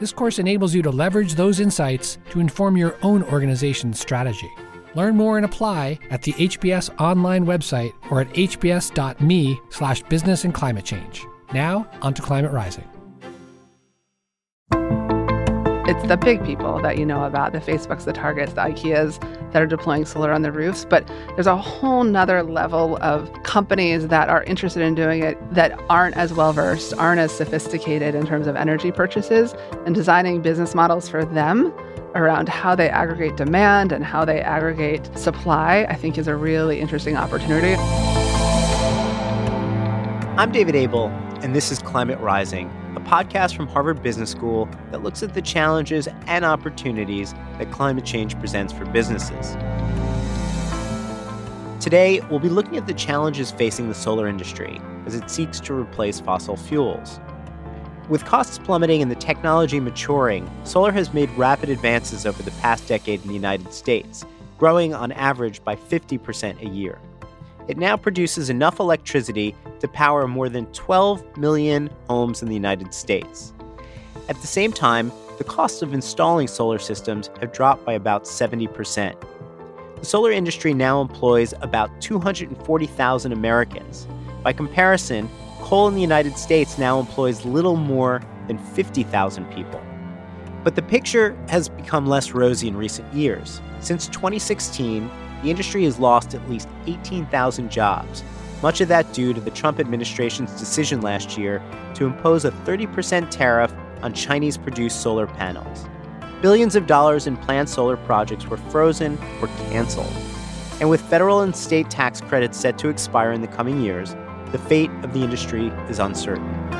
This course enables you to leverage those insights to inform your own organization's strategy. Learn more and apply at the HBS online website or at hbs.me slash business and climate change. Now, onto Climate Rising. It's the big people that you know about, the Facebooks, the Targets, the IKEAs that are deploying solar on their roofs. But there's a whole nother level of companies that are interested in doing it that aren't as well versed, aren't as sophisticated in terms of energy purchases, and designing business models for them around how they aggregate demand and how they aggregate supply, I think is a really interesting opportunity. I'm David Abel, and this is Climate Rising a podcast from Harvard Business School that looks at the challenges and opportunities that climate change presents for businesses. Today, we'll be looking at the challenges facing the solar industry as it seeks to replace fossil fuels. With costs plummeting and the technology maturing, solar has made rapid advances over the past decade in the United States, growing on average by 50% a year it now produces enough electricity to power more than 12 million homes in the United States. At the same time, the cost of installing solar systems have dropped by about 70%. The solar industry now employs about 240,000 Americans. By comparison, coal in the United States now employs little more than 50,000 people. But the picture has become less rosy in recent years. Since 2016, the industry has lost at least 18,000 jobs, much of that due to the Trump administration's decision last year to impose a 30% tariff on Chinese produced solar panels. Billions of dollars in planned solar projects were frozen or canceled. And with federal and state tax credits set to expire in the coming years, the fate of the industry is uncertain.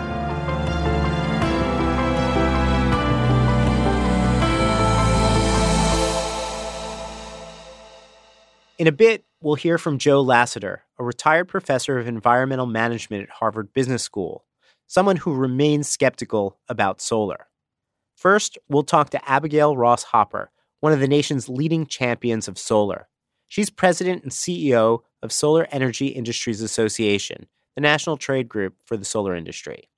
In a bit, we'll hear from Joe Lassiter, a retired professor of environmental management at Harvard Business School, someone who remains skeptical about solar. First, we'll talk to Abigail Ross Hopper, one of the nation's leading champions of solar. She's president and CEO of Solar Energy Industries Association, the national trade group for the solar industry.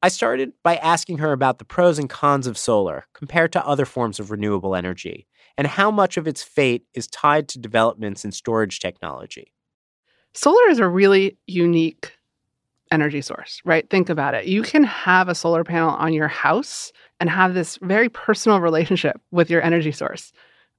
I started by asking her about the pros and cons of solar compared to other forms of renewable energy and how much of its fate is tied to developments in storage technology. Solar is a really unique energy source, right? Think about it. You can have a solar panel on your house and have this very personal relationship with your energy source.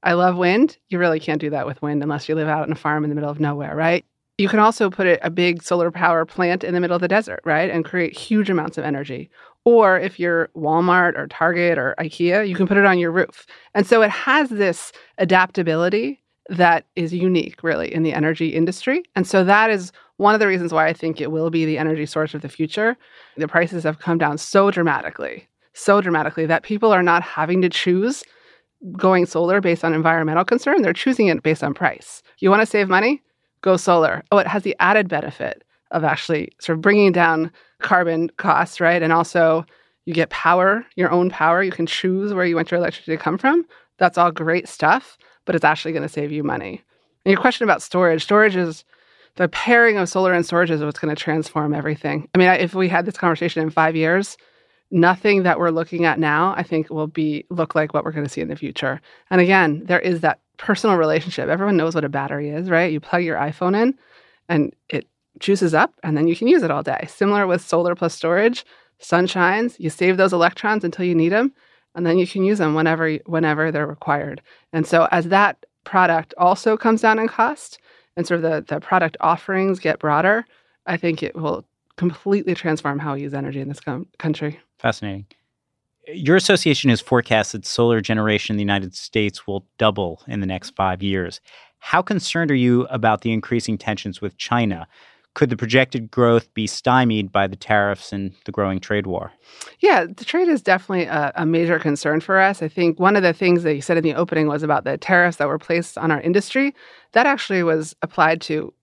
I love wind. You really can't do that with wind unless you live out on a farm in the middle of nowhere, right? You can also put a big solar power plant in the middle of the desert, right? And create huge amounts of energy. Or if you're Walmart or Target or IKEA, you can put it on your roof. And so it has this adaptability that is unique, really, in the energy industry. And so that is one of the reasons why I think it will be the energy source of the future. The prices have come down so dramatically, so dramatically that people are not having to choose going solar based on environmental concern. They're choosing it based on price. You want to save money? Go solar. Oh, it has the added benefit of actually sort of bringing down carbon costs, right? And also you get power, your own power. You can choose where you want your electricity to come from. That's all great stuff, but it's actually going to save you money. And your question about storage, storage is the pairing of solar and storage is what's going to transform everything. I mean, if we had this conversation in five years, nothing that we're looking at now, I think, will be look like what we're going to see in the future. And again, there is that personal relationship. Everyone knows what a battery is, right? You plug your iPhone in, and it juices up and then you can use it all day. Similar with solar plus storage, sun shines, you save those electrons until you need them and then you can use them whenever whenever they're required. And so as that product also comes down in cost and sort of the, the product offerings get broader, I think it will completely transform how we use energy in this com- country. Fascinating. Your association has forecast that solar generation in the United States will double in the next five years. How concerned are you about the increasing tensions with China? could the projected growth be stymied by the tariffs and the growing trade war? Yeah, the trade is definitely a, a, major concern for us. I think one of the things that you said in the opening was about the tariffs that were placed on our industry. That actually was applied to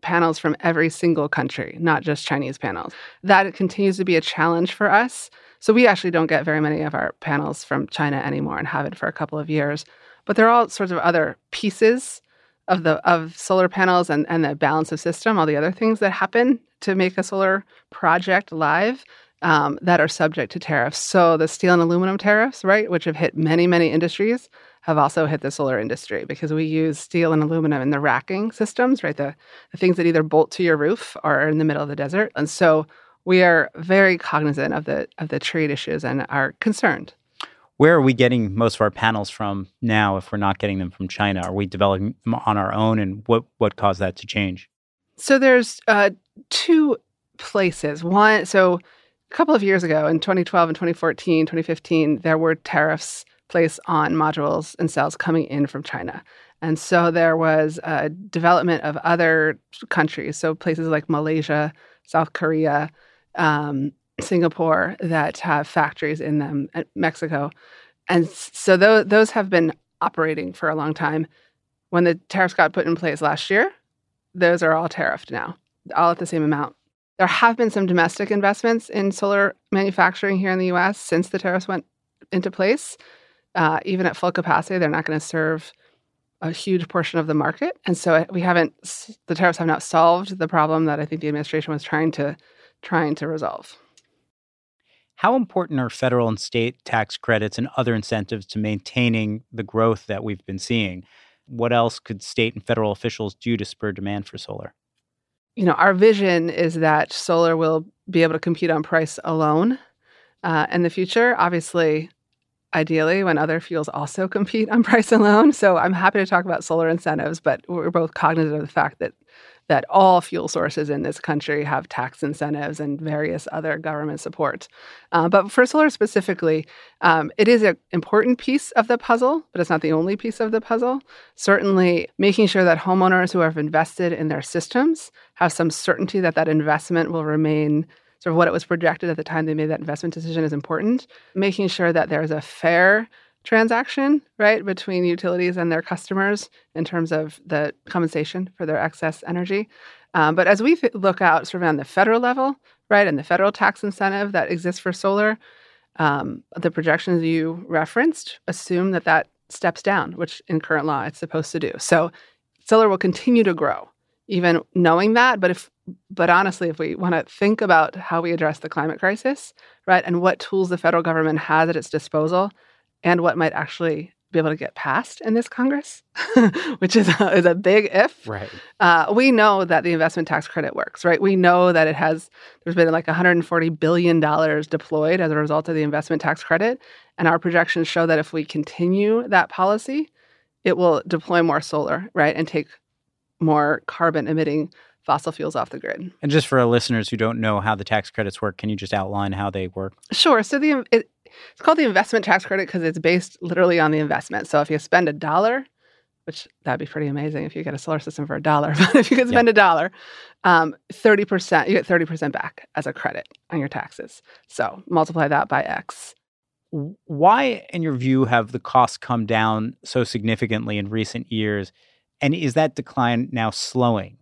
panels from every single country, not just Chinese panels. That continues to be a challenge for us. So we actually don't get very many of our panels from China anymore and haven't for a couple of years. But there are all sorts of other pieces of the of solar panels and, and the balance of system, all the other things that happen to make a solar project live um, that are subject to tariffs. So the steel and aluminum tariffs, right, which have hit many, many industries, have also hit the solar industry because we use steel and aluminum in the racking systems, right? The, the things that either bolt to your roof or are in the middle of the desert. And so we are very cognizant of the of the trade issues and are concerned where are we getting most of our panels from now if we're not getting them from China? Are we developing them on our own and what, what caused that to change? So there's uh, two places. One, so a couple of years ago in 2012 and 2014, 2015, there were tariffs placed on modules and cells coming in from China. And so there was a development of other countries, so places like Malaysia, South Korea, um, Singapore that have factories in them, Mexico. And so those, those have been operating for a long time. When the tariffs got put in place last year, those are all tariffed now, all at the same amount. There have been some domestic investments in solar manufacturing here in the US since the tariffs went into place. Uh, even at full capacity, they're not going to serve a huge portion of the market. And so we haven't, the tariffs have not solved the problem that I think the administration was trying to trying to resolve. How important are federal and state tax credits and other incentives to maintaining the growth that we've been seeing? What else could state and federal officials do to spur demand for solar? You know, our vision is that solar will be able to compete on price alone uh, in the future. Obviously, ideally, when other fuels also compete on price alone. So I'm happy to talk about solar incentives, but we're both cognizant of the fact that that all fuel sources in this country have tax incentives and various other government support. Uh, but for solar specifically, um, it is an important piece of the puzzle, but it's not the only piece of the puzzle. Certainly, making sure that homeowners who have invested in their systems have some certainty that that investment will remain sort of what it was projected at the time they made that investment decision is important. Making sure that there's a fair transaction, right, between utilities and their customers in terms of the compensation for their excess energy. Um, but as we look out sort of on the federal level, right, and the federal tax incentive that exists for solar, um, the projections you referenced assume that that steps down, which in current law it's supposed to do. So solar will continue to grow, even knowing that. But if, but honestly, if we want to think about how we address the climate crisis, right, and what tools the federal government has at its disposal and what might actually be able to get passed in this Congress, which is a, is a big if. Right. Uh, we know that the investment tax credit works, right? We know that it has, there's been like $140 billion deployed as a result of the investment tax credit. And our projections show that if we continue that policy, it will deploy more solar, right? And take more carbon emitting fossil fuels off the grid. And just for our listeners who don't know how the tax credits work, can you just outline how they work? Sure. So the it, it's called the investment tax credit because it's based literally on the investment. So if you spend a dollar, which that'd be pretty amazing if you get a solar system for a dollar, but if you could spend yeah. a dollar, um, 30%, you get 30% back as a credit on your taxes. So multiply that by X. Why, in your view, have the costs come down so significantly in recent years? And is that decline now slowing?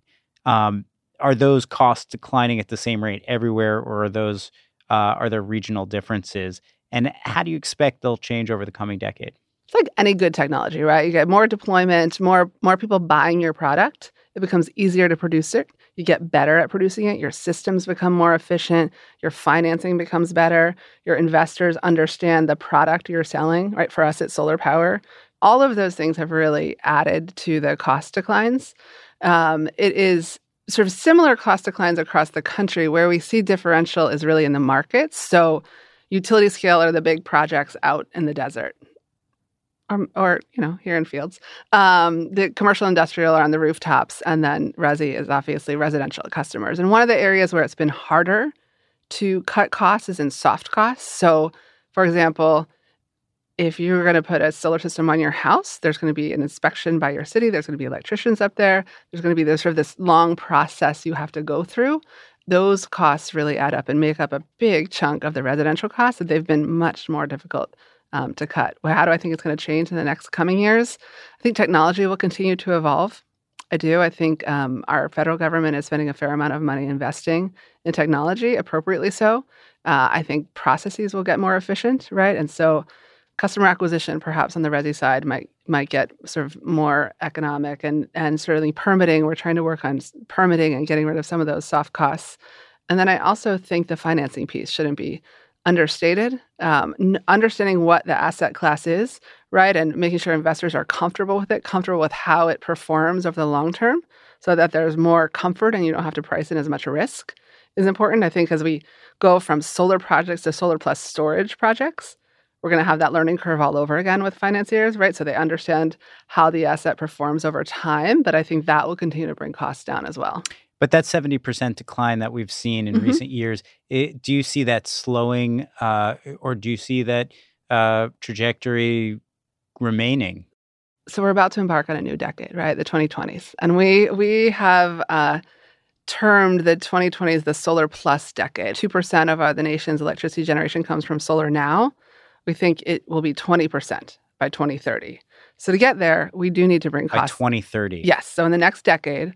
Um, are those costs declining at the same rate everywhere, or are those uh, are there regional differences? And how do you expect they'll change over the coming decade? It's like any good technology, right? You get more deployment, more more people buying your product. It becomes easier to produce it. You get better at producing it. Your systems become more efficient. Your financing becomes better. Your investors understand the product you're selling, right? For us, it's solar power. All of those things have really added to the cost declines. Um, it is sort of similar cost declines across the country. Where we see differential is really in the markets. So, utility scale are the big projects out in the desert. Or, or you know, here in fields. Um, the commercial industrial are on the rooftops, and then resi is obviously residential customers. And one of the areas where it's been harder to cut costs is in soft costs. So, for example, if you're going to put a solar system on your house, there's going to be an inspection by your city. There's going to be electricians up there. There's going to be this sort of this long process you have to go through. Those costs really add up and make up a big chunk of the residential costs that they've been much more difficult um, to cut. Well, how do I think it's going to change in the next coming years? I think technology will continue to evolve. I do. I think um, our federal government is spending a fair amount of money investing in technology, appropriately so. Uh, I think processes will get more efficient, right? And so customer acquisition, perhaps on the resi side, might might get sort of more economic, and and certainly permitting. We're trying to work on permitting and getting rid of some of those soft costs. And then I also think the financing piece shouldn't be understated. Um, n- understanding what the asset class is, right, and making sure investors are comfortable with it, comfortable with how it performs over the long term, so that there's more comfort and you don't have to price in as much risk is important. I think as we go from solar projects to solar plus storage projects, we're going to have that learning curve all over again with financiers, right? So they understand how the asset performs over time, but I think that will continue to bring costs down as well. But that 70% decline that we've seen in mm-hmm. recent years, it, do you see that slowing uh, or do you see that uh, trajectory remaining? So we're about to embark on a new decade, right? The 2020s. And we we have uh, termed the 2020s the solar plus decade. 2% of uh, the nation's electricity generation comes from solar now we think it will be 20% by 2030. So to get there, we do need to bring costs. By 2030. Yes. So in the next decade,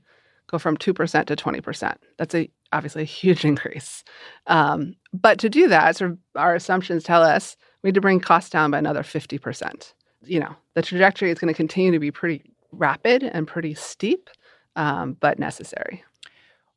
go from 2% to 20%. That's a obviously a huge increase. Um, but to do that, sort of our assumptions tell us we need to bring costs down by another 50%. You know, the trajectory is going to continue to be pretty rapid and pretty steep, um, but necessary.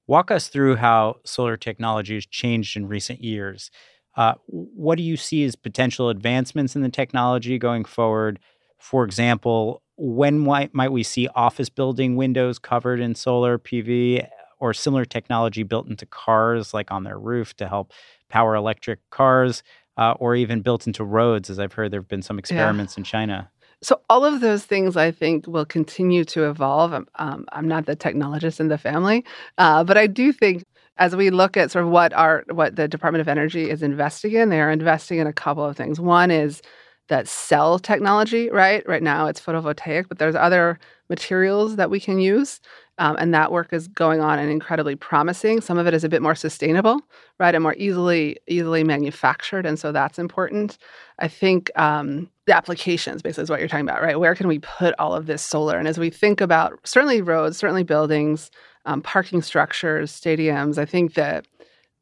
Walk us through how solar technology has changed in recent years. Uh, what do you see as potential advancements in the technology going forward? For example, when might, might we see office building windows covered in solar PV or similar technology built into cars, like on their roof to help power electric cars, uh, or even built into roads, as I've heard there have been some experiments yeah. in China? So all of those things I think will continue to evolve. Um, um I'm not the technologist in the family, uh, but I do think as we look at sort of what our what the Department of Energy is investing in, they are investing in a couple of things. One is that cell technology, right? Right now it's photovoltaic, but there's other materials that we can use. Um, and that work is going on and incredibly promising. Some of it is a bit more sustainable, right, and more easily easily manufactured, and so that's important. I think um, the applications, basically, is what you're talking about, right? Where can we put all of this solar? And as we think about certainly roads, certainly buildings, um, parking structures, stadiums. I think that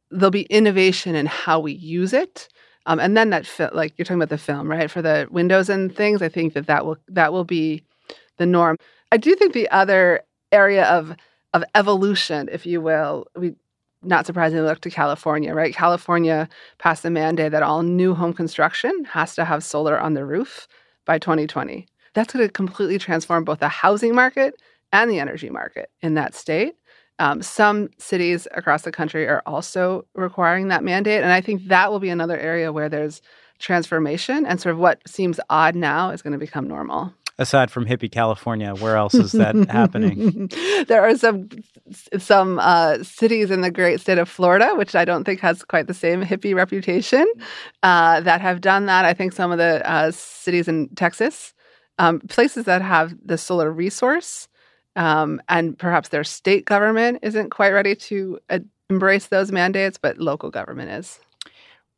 there'll be innovation in how we use it. Um, and then that fi- like you're talking about the film, right? For the windows and things, I think that that will that will be the norm. I do think the other area of of evolution, if you will, we not surprisingly look to California, right? California passed a mandate that all new home construction has to have solar on the roof by 2020. That's going to completely transform both the housing market and the energy market in that state. Um, some cities across the country are also requiring that mandate. And I think that will be another area where there's transformation and sort of what seems odd now is going to become normal. Aside from hippie California, where else is that happening? There are some some uh, cities in the great state of Florida, which I don't think has quite the same hippie reputation, uh, that have done that. I think some of the uh, cities in Texas, um, places that have the solar resource, um, and perhaps their state government isn't quite ready to uh, embrace those mandates, but local government is.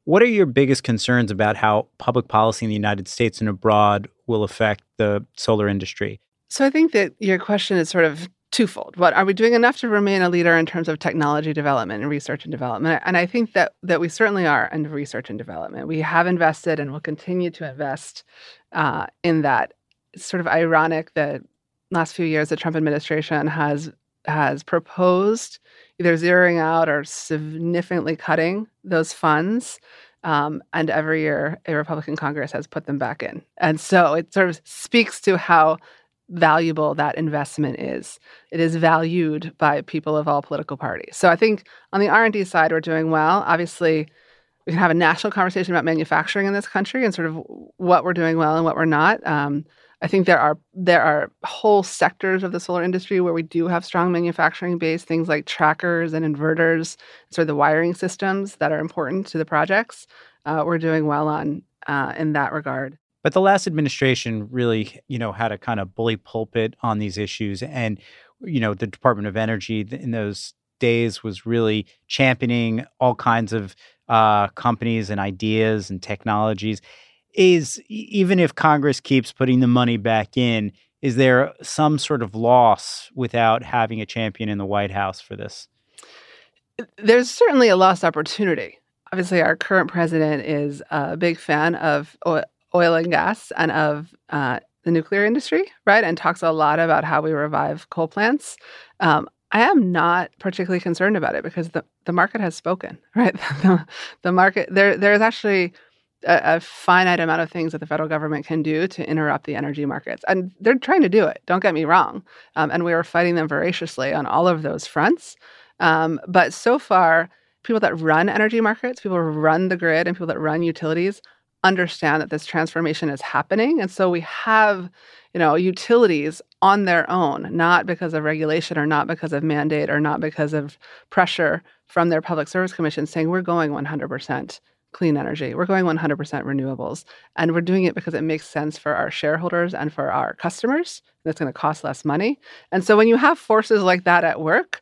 What are your biggest concerns about how public policy in the United States and abroad will affect the solar industry? So I think that your question is sort of twofold. What are we doing enough to remain a leader in terms of technology development and research and development? And I think that that we certainly are in research and development. We have invested and will continue to invest uh, in that. It's sort of ironic that last few years the Trump administration has has proposed either zeroing out or significantly cutting those funds. Um, and every year, a Republican Congress has put them back in. And so it sort of speaks to how valuable that investment is. It is valued by people of all political parties. So I think on the R&D side, we're doing well. Obviously, we can have a national conversation about manufacturing in this country and sort of what we're doing well and what we're not. Um, I think there are there are whole sectors of the solar industry where we do have strong manufacturing base, things like trackers and inverters, sort of the wiring systems that are important to the projects. Uh, we're doing well on uh, in that regard. But the last administration really, you know, had a kind of bully pulpit on these issues. And, you know, the Department of Energy in those days was really championing all kinds of uh, companies and ideas and technologies. Is even if Congress keeps putting the money back in, is there some sort of loss without having a champion in the White House for this? There's certainly a lost opportunity. Obviously, our current president is a big fan of oil and gas and of uh, the nuclear industry, right? And talks a lot about how we revive coal plants. Um, I am not particularly concerned about it because the, the market has spoken, right? the, the market there there is actually a, a, finite amount of things that the federal government can do to interrupt the energy markets, and they're trying to do it. Don't get me wrong, um, and we are fighting them voraciously on all of those fronts. Um, but so far, people that run energy markets, people who run the grid, and people that run utilities understand that this transformation is happening. And so we have, you know, utilities on their own, not because of regulation or not because of mandate or not because of pressure from their public service commission saying we're going 100% clean energy. We're going 100% renewables. And we're doing it because it makes sense for our shareholders and for our customers. That's going to cost less money. And so when you have forces like that at work,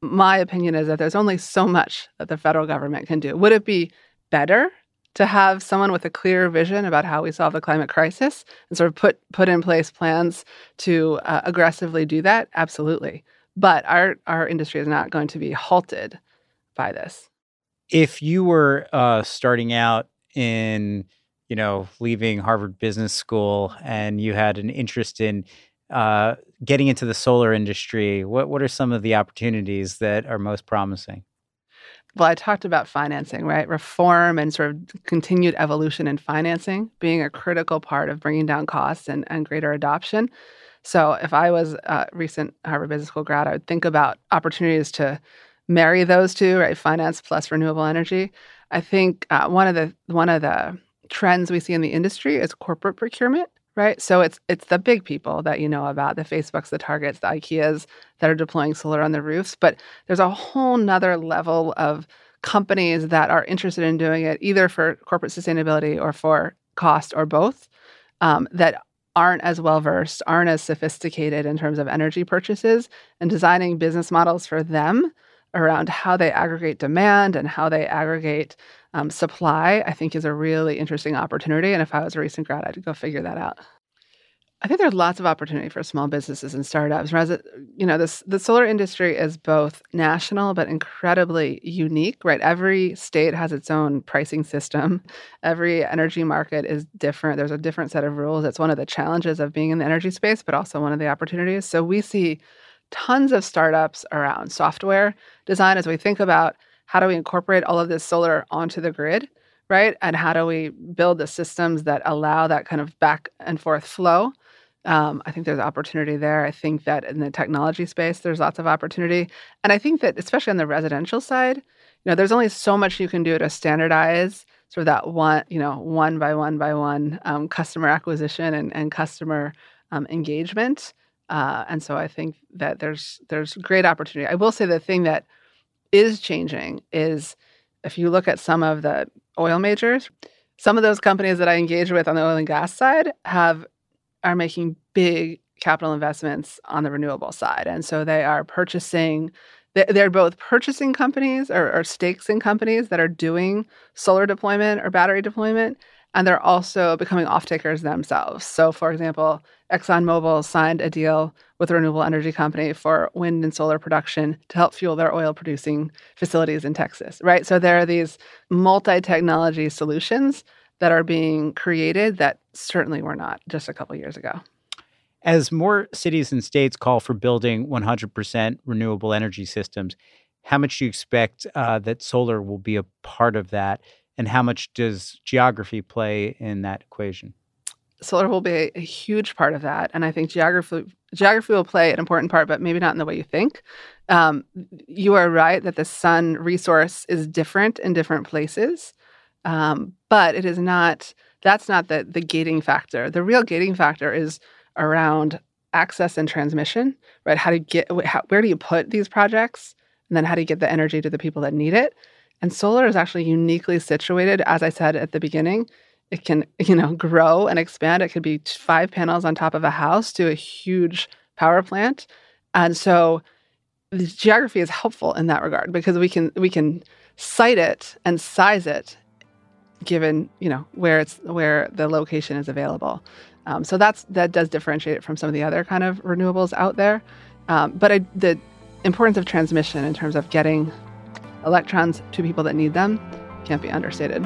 my opinion is that there's only so much that the federal government can do. Would it be better to have someone with a clear vision about how we solve the climate crisis and sort of put put in place plans to uh, aggressively do that absolutely but our our industry is not going to be halted by this if you were uh, starting out in you know leaving harvard business school and you had an interest in uh, getting into the solar industry what what are some of the opportunities that are most promising well, I talked about financing, right? Reform and sort of continued evolution in financing being a critical part of bringing down costs and, and greater adoption. So, if I was a recent Harvard Business School grad, I would think about opportunities to marry those two, right? Finance plus renewable energy. I think uh, one of the one of the trends we see in the industry is corporate procurement right? So it's it's the big people that you know about, the Facebooks, the Targets, the IKEAs that are deploying solar on the roofs. But there's a whole nother level of companies that are interested in doing it either for corporate sustainability or for cost or both um, that aren't as well versed, aren't as sophisticated in terms of energy purchases and designing business models for them around how they aggregate demand and how they aggregate um, supply, I think is a really interesting opportunity. And if I was a recent grad, I'd go figure that out. I think there's lots of opportunity for small businesses and startups. You know, this the solar industry is both national but incredibly unique, right? Every state has its own pricing system. Every energy market is different. There's a different set of rules. It's one of the challenges of being in the energy space, but also one of the opportunities. So we see tons of startups around software design as we think about how do we incorporate all of this solar onto the grid, right? And how do we build the systems that allow that kind of back and forth flow? Um, I think there's opportunity there. I think that in the technology space, there's lots of opportunity. And I think that, especially on the residential side, you know, there's only so much you can do to standardize sort of that one, you know, one by one by one um, customer acquisition and, and customer um, engagement. Uh, and so I think that there's there's great opportunity. I will say the thing that is changing is if you look at some of the oil majors, some of those companies that I engage with on the oil and gas side have are making big capital investments on the renewable side. And so they are purchasing they're both purchasing companies or, or stakes in companies that are doing solar deployment or battery deployment and they're also becoming off takers themselves. So, for example, ExxonMobil signed a deal with a renewable energy company for wind and solar production to help fuel their oil producing facilities in Texas, right? So, there are these multi technology solutions that are being created that certainly were not just a couple years ago. As more cities and states call for building 100% renewable energy systems, how much do you expect uh, that solar will be a part of that? And how much does geography play in that equation? Solar will be a, huge part of that, and I think geography geography will play an important part, but maybe not in the way you think. Um, you are right that the sun resource is different in different places, um, but it is not. That's not the the gating factor. The real gating factor is around access and transmission, right? How to get how, where do you put these projects, and then how do you get the energy to the people that need it? And solar is actually uniquely situated, as I said at the beginning, it can you know grow and expand. It could be five panels on top of a house to a huge power plant, and so the geography is helpful in that regard because we can we can site it and size it given you know where it's where the location is available. Um, so that's that does differentiate it from some of the other kind of renewables out there. Um, but I, the importance of transmission in terms of getting electrons to people that need them can't be understated.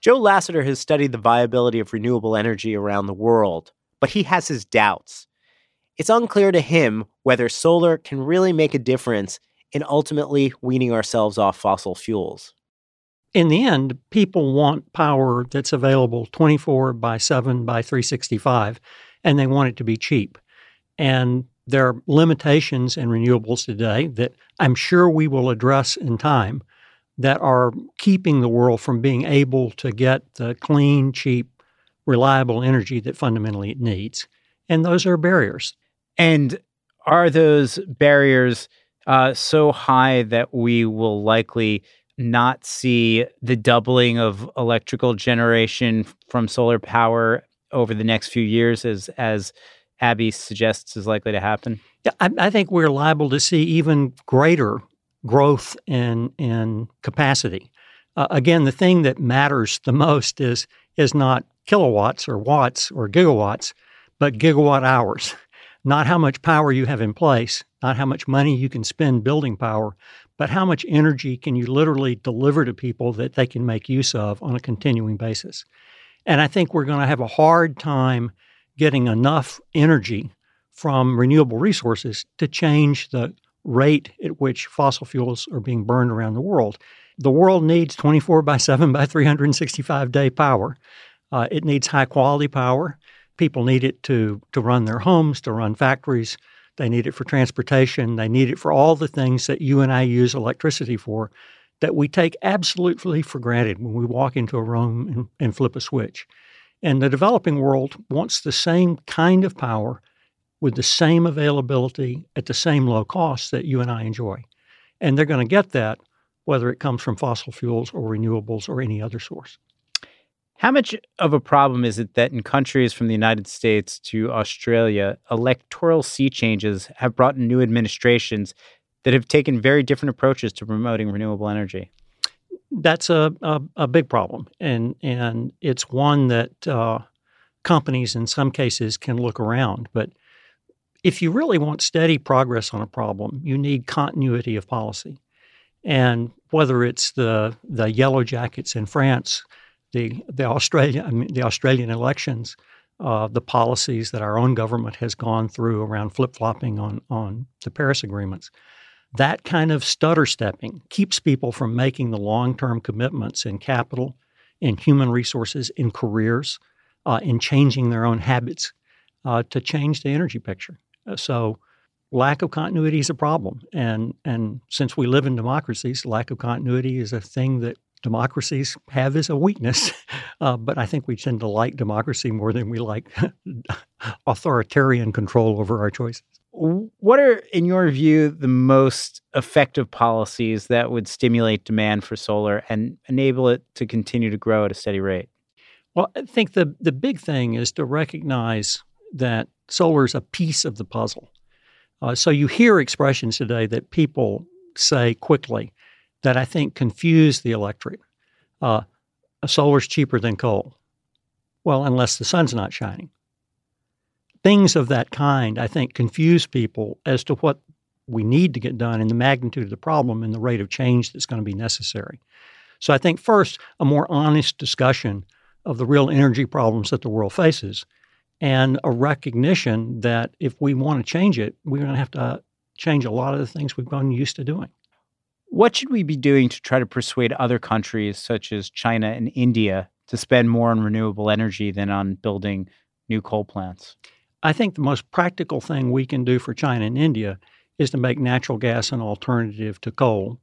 Joe Lassiter has studied the viability of renewable energy around the world, but he has his doubts. It's unclear to him whether solar can really make a difference in ultimately weaning ourselves off fossil fuels. In the end, people want power that's available 24 by 7 by 365, and they want it to be cheap. And there are limitations in renewables today that I'm sure we will address in time that are keeping the world from being able to get the clean, cheap, reliable energy that fundamentally it needs. And those are barriers. And are those barriers uh, so high that we will likely not see the doubling of electrical generation from solar power over the next few years as as Abby suggests is likely to happen? Yeah, I, I think we're liable to see even greater growth in in capacity. Uh, again, the thing that matters the most is is not kilowatts or watts or gigawatts, but gigawatt hours. Not how much power you have in place, not how much money you can spend building power, but how much energy can you literally deliver to people that they can make use of on a continuing basis. And I think we're going to have a hard time getting enough energy from renewable resources to change the rate at which fossil fuels are being burned around the world. The world needs 24 by 7 by 365 day power. Uh, it needs high quality power. People need it to, to run their homes, to run factories. They need it for transportation. They need it for all the things that you and I use electricity for that we take absolutely for granted when we walk into a room and, and flip a switch. And the developing world wants the same kind of power with the same availability at the same low cost that you and I enjoy. And they're going to get that whether it comes from fossil fuels or renewables or any other source. How much of a problem is it that in countries from the United States to Australia, electoral sea changes have brought new administrations that have taken very different approaches to promoting renewable energy? That's a, a, a big problem. And, and it's one that uh, companies in some cases can look around. But if you really want steady progress on a problem, you need continuity of policy. And whether it's the the yellow jackets in France, the the Australia I mean, the Australian elections, uh, the policies that our own government has gone through around flip flopping on on the Paris agreements, that kind of stutter stepping keeps people from making the long term commitments in capital, in human resources, in careers, uh, in changing their own habits uh, to change the energy picture. Uh, so lack of continuity is a problem. And, and since we live in democracies, lack of continuity is a thing that democracies have as a weakness. Uh, but I think we tend to like democracy more than we like authoritarian control over our choices. What are, in your view, the most effective policies that would stimulate demand for solar and enable it to continue to grow at a steady rate? Well, I think the, the big thing is to recognize that solar is a piece of the puzzle. Uh, so you hear expressions today that people say quickly that I think confuse the electorate. Uh, solar's cheaper than coal. Well, unless the sun's not shining. Things of that kind, I think, confuse people as to what we need to get done and the magnitude of the problem and the rate of change that's going to be necessary. So I think first, a more honest discussion of the real energy problems that the world faces and a recognition that if we want to change it, we're going to have to change a lot of the things we've gotten used to doing. What should we be doing to try to persuade other countries, such as China and India, to spend more on renewable energy than on building new coal plants? I think the most practical thing we can do for China and India is to make natural gas an alternative to coal,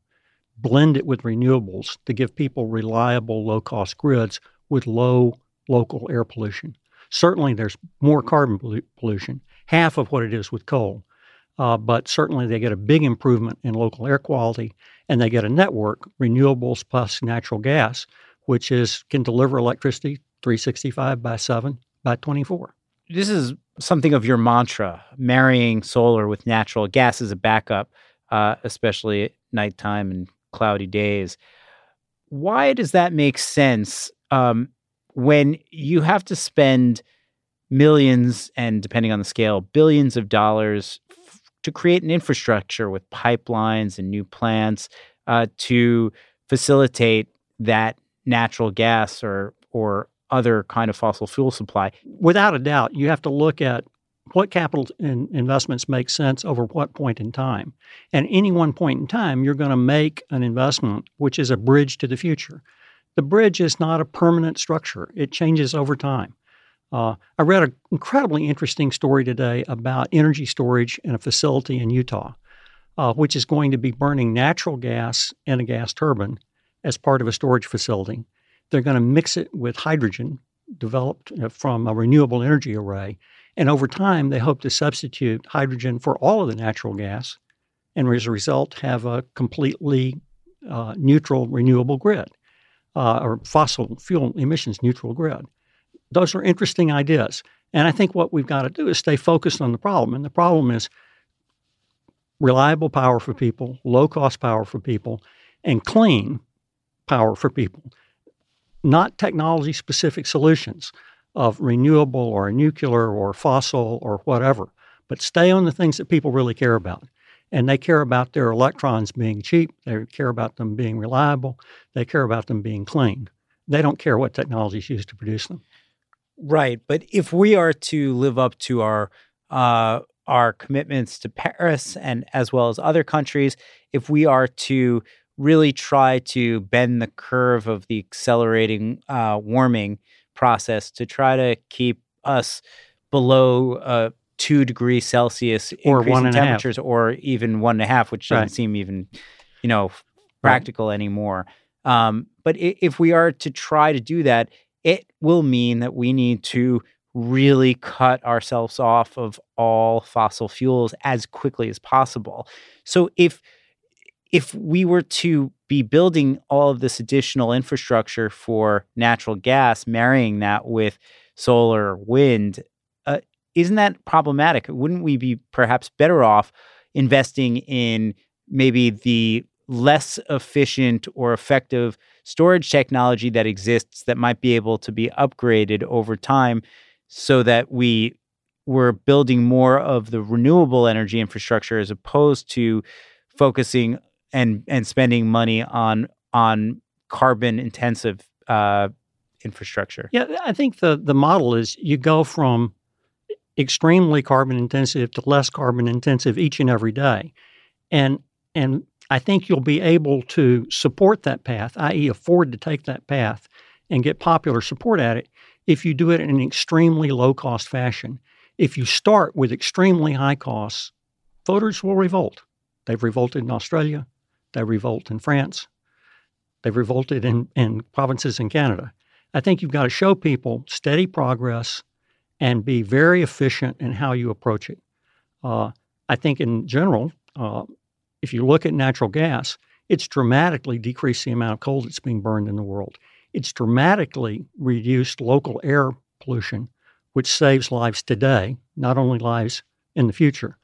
blend it with renewables to give people reliable, low cost grids with low local air pollution. Certainly, there's more carbon pollution. half of what it is with coal. Uh, but certainly they get a big improvement in local air quality and they get a network, renewables plus natural gas, which is can deliver electricity 365 by 7 by 24. This is something of your mantra, marrying solar with natural gas as a backup, uh, especially at nighttime and cloudy days. Why does that make sense um, when you have to spend millions and, depending on the scale, billions of dollars to create an infrastructure with pipelines and new plants uh, to facilitate that natural gas or or other kind of fossil fuel supply? Without a doubt, you have to look at what capital in investments make sense over what point in time. And any one point in time, you're going to make an investment which is a bridge to the future. The bridge is not a permanent structure, it changes over time. Uh, I read an incredibly interesting story today about energy storage in a facility in Utah, uh, which is going to be burning natural gas in a gas turbine as part of a storage facility. They're going to mix it with hydrogen developed uh, from a renewable energy array. And over time, they hope to substitute hydrogen for all of the natural gas and as a result, have a completely uh, neutral renewable grid uh, or fossil fuel emissions neutral grid. Those are interesting ideas. And I think what we've got to do is stay focused on the problem. And the problem is reliable power for people, low cost power for people, and clean power for people not technology specific solutions of renewable or nuclear or fossil or whatever, but stay on the things that people really care about. And they care about their electrons being cheap, they care about them being reliable, they care about them being clean. They don't care what technology is used to produce them. Right, but if we are to live up to our uh, our commitments to Paris and as well as other countries, if we are to really try to bend the curve of the accelerating uh, warming process to try to keep us below uh, two degrees Celsius or increase in temperatures, or even one and a half, which doesn't Right. seem even, you know, practical anymore. Um, but if we are to try to do that, it will mean that we need to really cut ourselves off of all fossil fuels as quickly as possible. So if if we were to be building all of this additional infrastructure for natural gas, marrying that with solar wind, uh, isn't that problematic? Wouldn't we be perhaps better off investing in maybe the less efficient or effective storage technology that exists that might be able to be upgraded over time so that we were building more of the renewable energy infrastructure as opposed to focusing and and spending money on on carbon intensive uh, infrastructure. Yeah, I think the, the model is you go from extremely carbon intensive to less carbon intensive each and every day. And and I think you'll be able to support that path, i.e., afford to take that path and get popular support at it if you do it in an extremely low cost fashion. If you start with extremely high costs, voters will revolt. They've revolted in Australia, they revolt in France, they've revolted in, in provinces in Canada. I think you've got to show people steady progress and be very efficient in how you approach it. Uh, I think in general, uh, if you look at natural gas, it's dramatically decreased the amount of coal that's being burned in the world. It's dramatically reduced local air pollution, which saves lives today, not only lives in the future.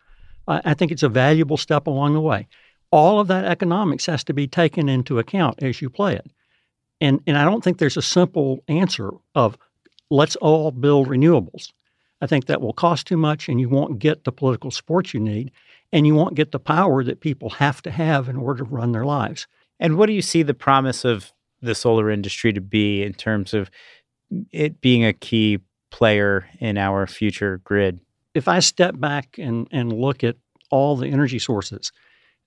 I, I think it's a valuable step along the way. All of that economics has to be taken into account as you play it. And, and I don't think there's a simple answer of let's all build renewables. I think that will cost too much and you won't get the political support you need and you won't get the power that people have to have in order to run their lives. And what do you see the promise of the solar industry to be in terms of it being a key player in our future grid? If I step back and, and look at all the energy sources,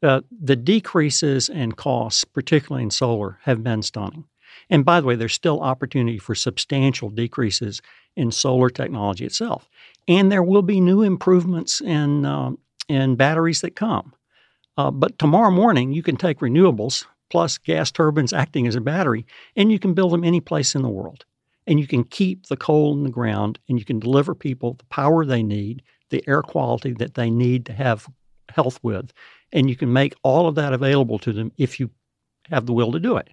uh, the decreases in costs, particularly in solar, have been stunning. And by the way, there's still opportunity for substantial decreases in solar technology itself. And there will be new improvements in, um, in batteries that come. Uh, but tomorrow morning, you can take renewables plus gas turbines acting as a battery, and you can build them any place in the world. And you can keep the coal in the ground, and you can deliver people the power they need the air quality that they need to have health with. And you can make all of that available to them if you have the will to do it.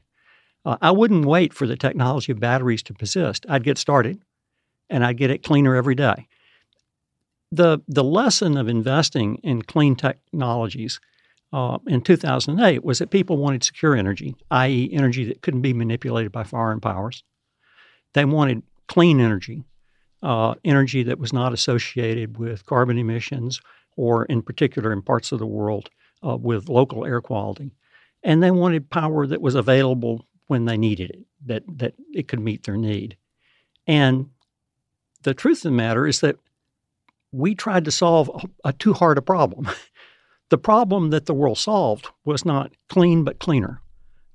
Uh, I wouldn't wait for the technology of batteries to persist. I'd get started and I'd get it cleaner every day. The, the lesson of investing in clean technologies uh, in 2008 was that people wanted secure energy, i.e., energy that couldn't be manipulated by foreign powers. They wanted clean energy, uh, energy that was not associated with carbon emissions or, in particular, in parts of the world, uh, with local air quality. And they wanted power that was available when they needed it, that, that it could meet their need. And the truth of the matter is that we tried to solve a, a too hard a problem. the problem that the world solved was not clean but cleaner,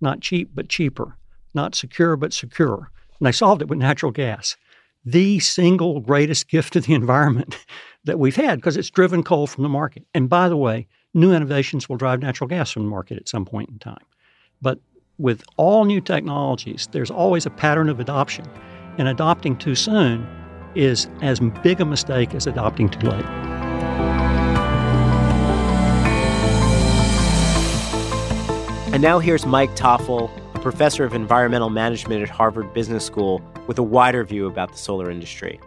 not cheap but cheaper, not secure but secure. And they solved it with natural gas the single greatest gift to the environment that we've had because it's driven coal from the market. And by the way, new innovations will drive natural gas from the market at some point in time. But with all new technologies, there's always a pattern of adoption. And adopting too soon is as big a mistake as adopting too late. And now here's Mike Toffel, a professor of environmental management at Harvard Business School with a wider view about the solar industry.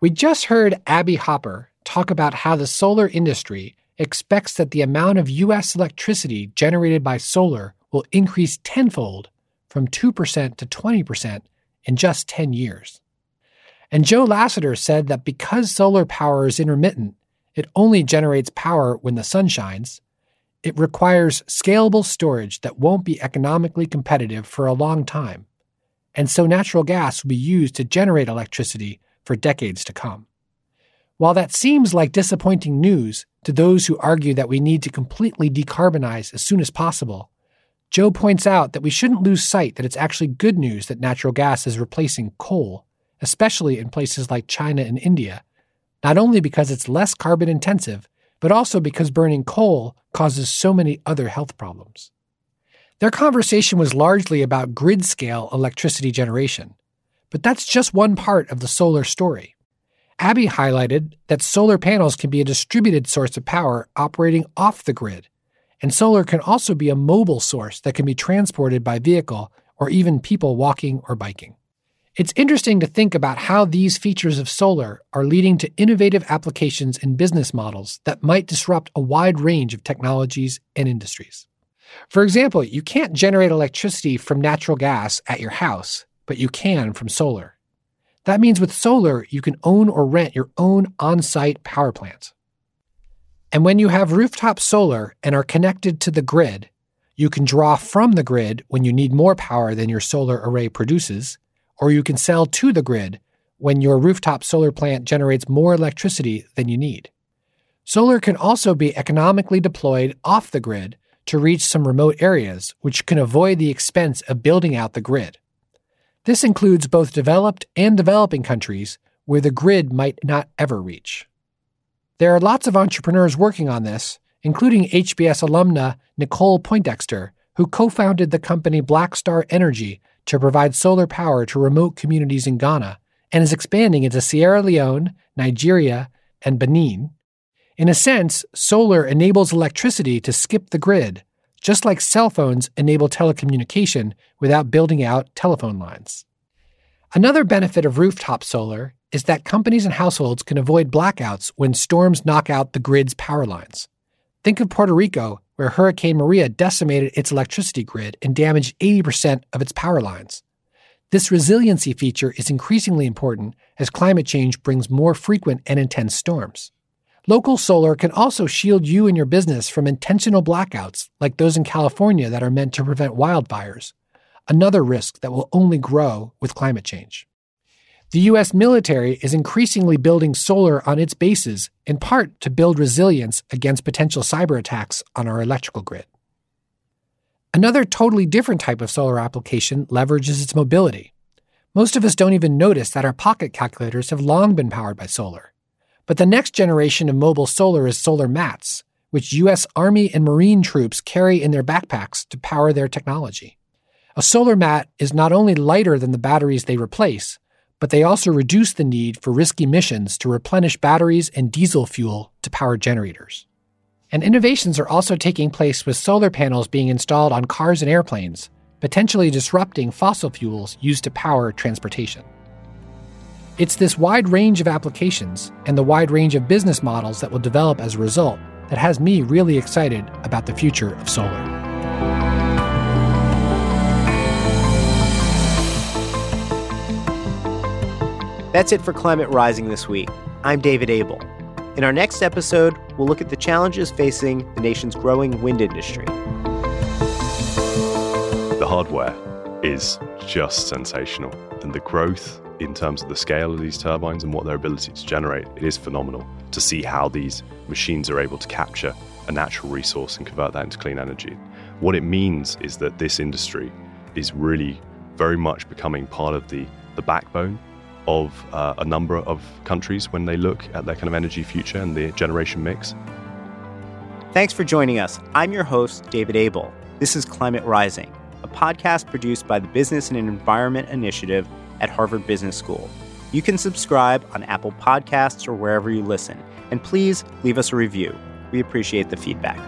We just heard Abby Hopper talk about how the solar industry expects that the amount of U.S. electricity generated by solar will increase tenfold from 2% to 20% in just 10 years. And Joe Lassiter said that because solar power is intermittent, it only generates power when the sun shines. It requires scalable storage that won't be economically competitive for a long time and so natural gas will be used to generate electricity for decades to come. While that seems like disappointing news to those who argue that we need to completely decarbonize as soon as possible, Joe points out that we shouldn't lose sight that it's actually good news that natural gas is replacing coal, especially in places like China and India, not only because it's less carbon intensive, but also because burning coal causes so many other health problems. Their conversation was largely about grid scale electricity generation. But that's just one part of the solar story. Abby highlighted that solar panels can be a distributed source of power operating off the grid, and solar can also be a mobile source that can be transported by vehicle or even people walking or biking. It's interesting to think about how these features of solar are leading to innovative applications and business models that might disrupt a wide range of technologies and industries. For example, you can't generate electricity from natural gas at your house, but you can from solar. That means with solar, you can own or rent your own on site power plant. And when you have rooftop solar and are connected to the grid, you can draw from the grid when you need more power than your solar array produces, or you can sell to the grid when your rooftop solar plant generates more electricity than you need. Solar can also be economically deployed off the grid to reach some remote areas, which can avoid the expense of building out the grid. This includes both developed and developing countries where the grid might not ever reach. There are lots of entrepreneurs working on this, including HBS alumna Nicole Poindexter, who co founded the company Black Star Energy to provide solar power to remote communities in Ghana and is expanding into Sierra Leone, Nigeria, and Benin, in a sense, solar enables electricity to skip the grid, just like cell phones enable telecommunication without building out telephone lines. Another benefit of rooftop solar is that companies and households can avoid blackouts when storms knock out the grid's power lines. Think of Puerto Rico, where Hurricane Maria decimated its electricity grid and damaged 80% of its power lines. This resiliency feature is increasingly important as climate change brings more frequent and intense storms. Local solar can also shield you and your business from intentional blackouts like those in California that are meant to prevent wildfires, another risk that will only grow with climate change. The U.S. military is increasingly building solar on its bases, in part to build resilience against potential cyber attacks on our electrical grid. Another totally different type of solar application leverages its mobility. Most of us don't even notice that our pocket calculators have long been powered by solar. But the next generation of mobile solar is solar mats, which U.S. Army and Marine troops carry in their backpacks to power their technology. A solar mat is not only lighter than the batteries they replace, but they also reduce the need for risky missions to replenish batteries and diesel fuel to power generators. And innovations are also taking place with solar panels being installed on cars and airplanes, potentially disrupting fossil fuels used to power transportation. It's this wide range of applications and the wide range of business models that will develop as a result that has me really excited about the future of solar. That's it for Climate Rising this week. I'm David Abel. In our next episode, we'll look at the challenges facing the nation's growing wind industry. The hardware is just sensational, and the growth in terms of the scale of these turbines and what their ability to generate, it is phenomenal to see how these machines are able to capture a natural resource and convert that into clean energy. What it means is that this industry is really very much becoming part of the, the backbone of uh, a number of countries when they look at their kind of energy future and the generation mix. Thanks for joining us. I'm your host, David Abel. This is Climate Rising, a podcast produced by the Business and Environment Initiative at Harvard Business School. You can subscribe on Apple Podcasts or wherever you listen. And please leave us a review. We appreciate the feedback.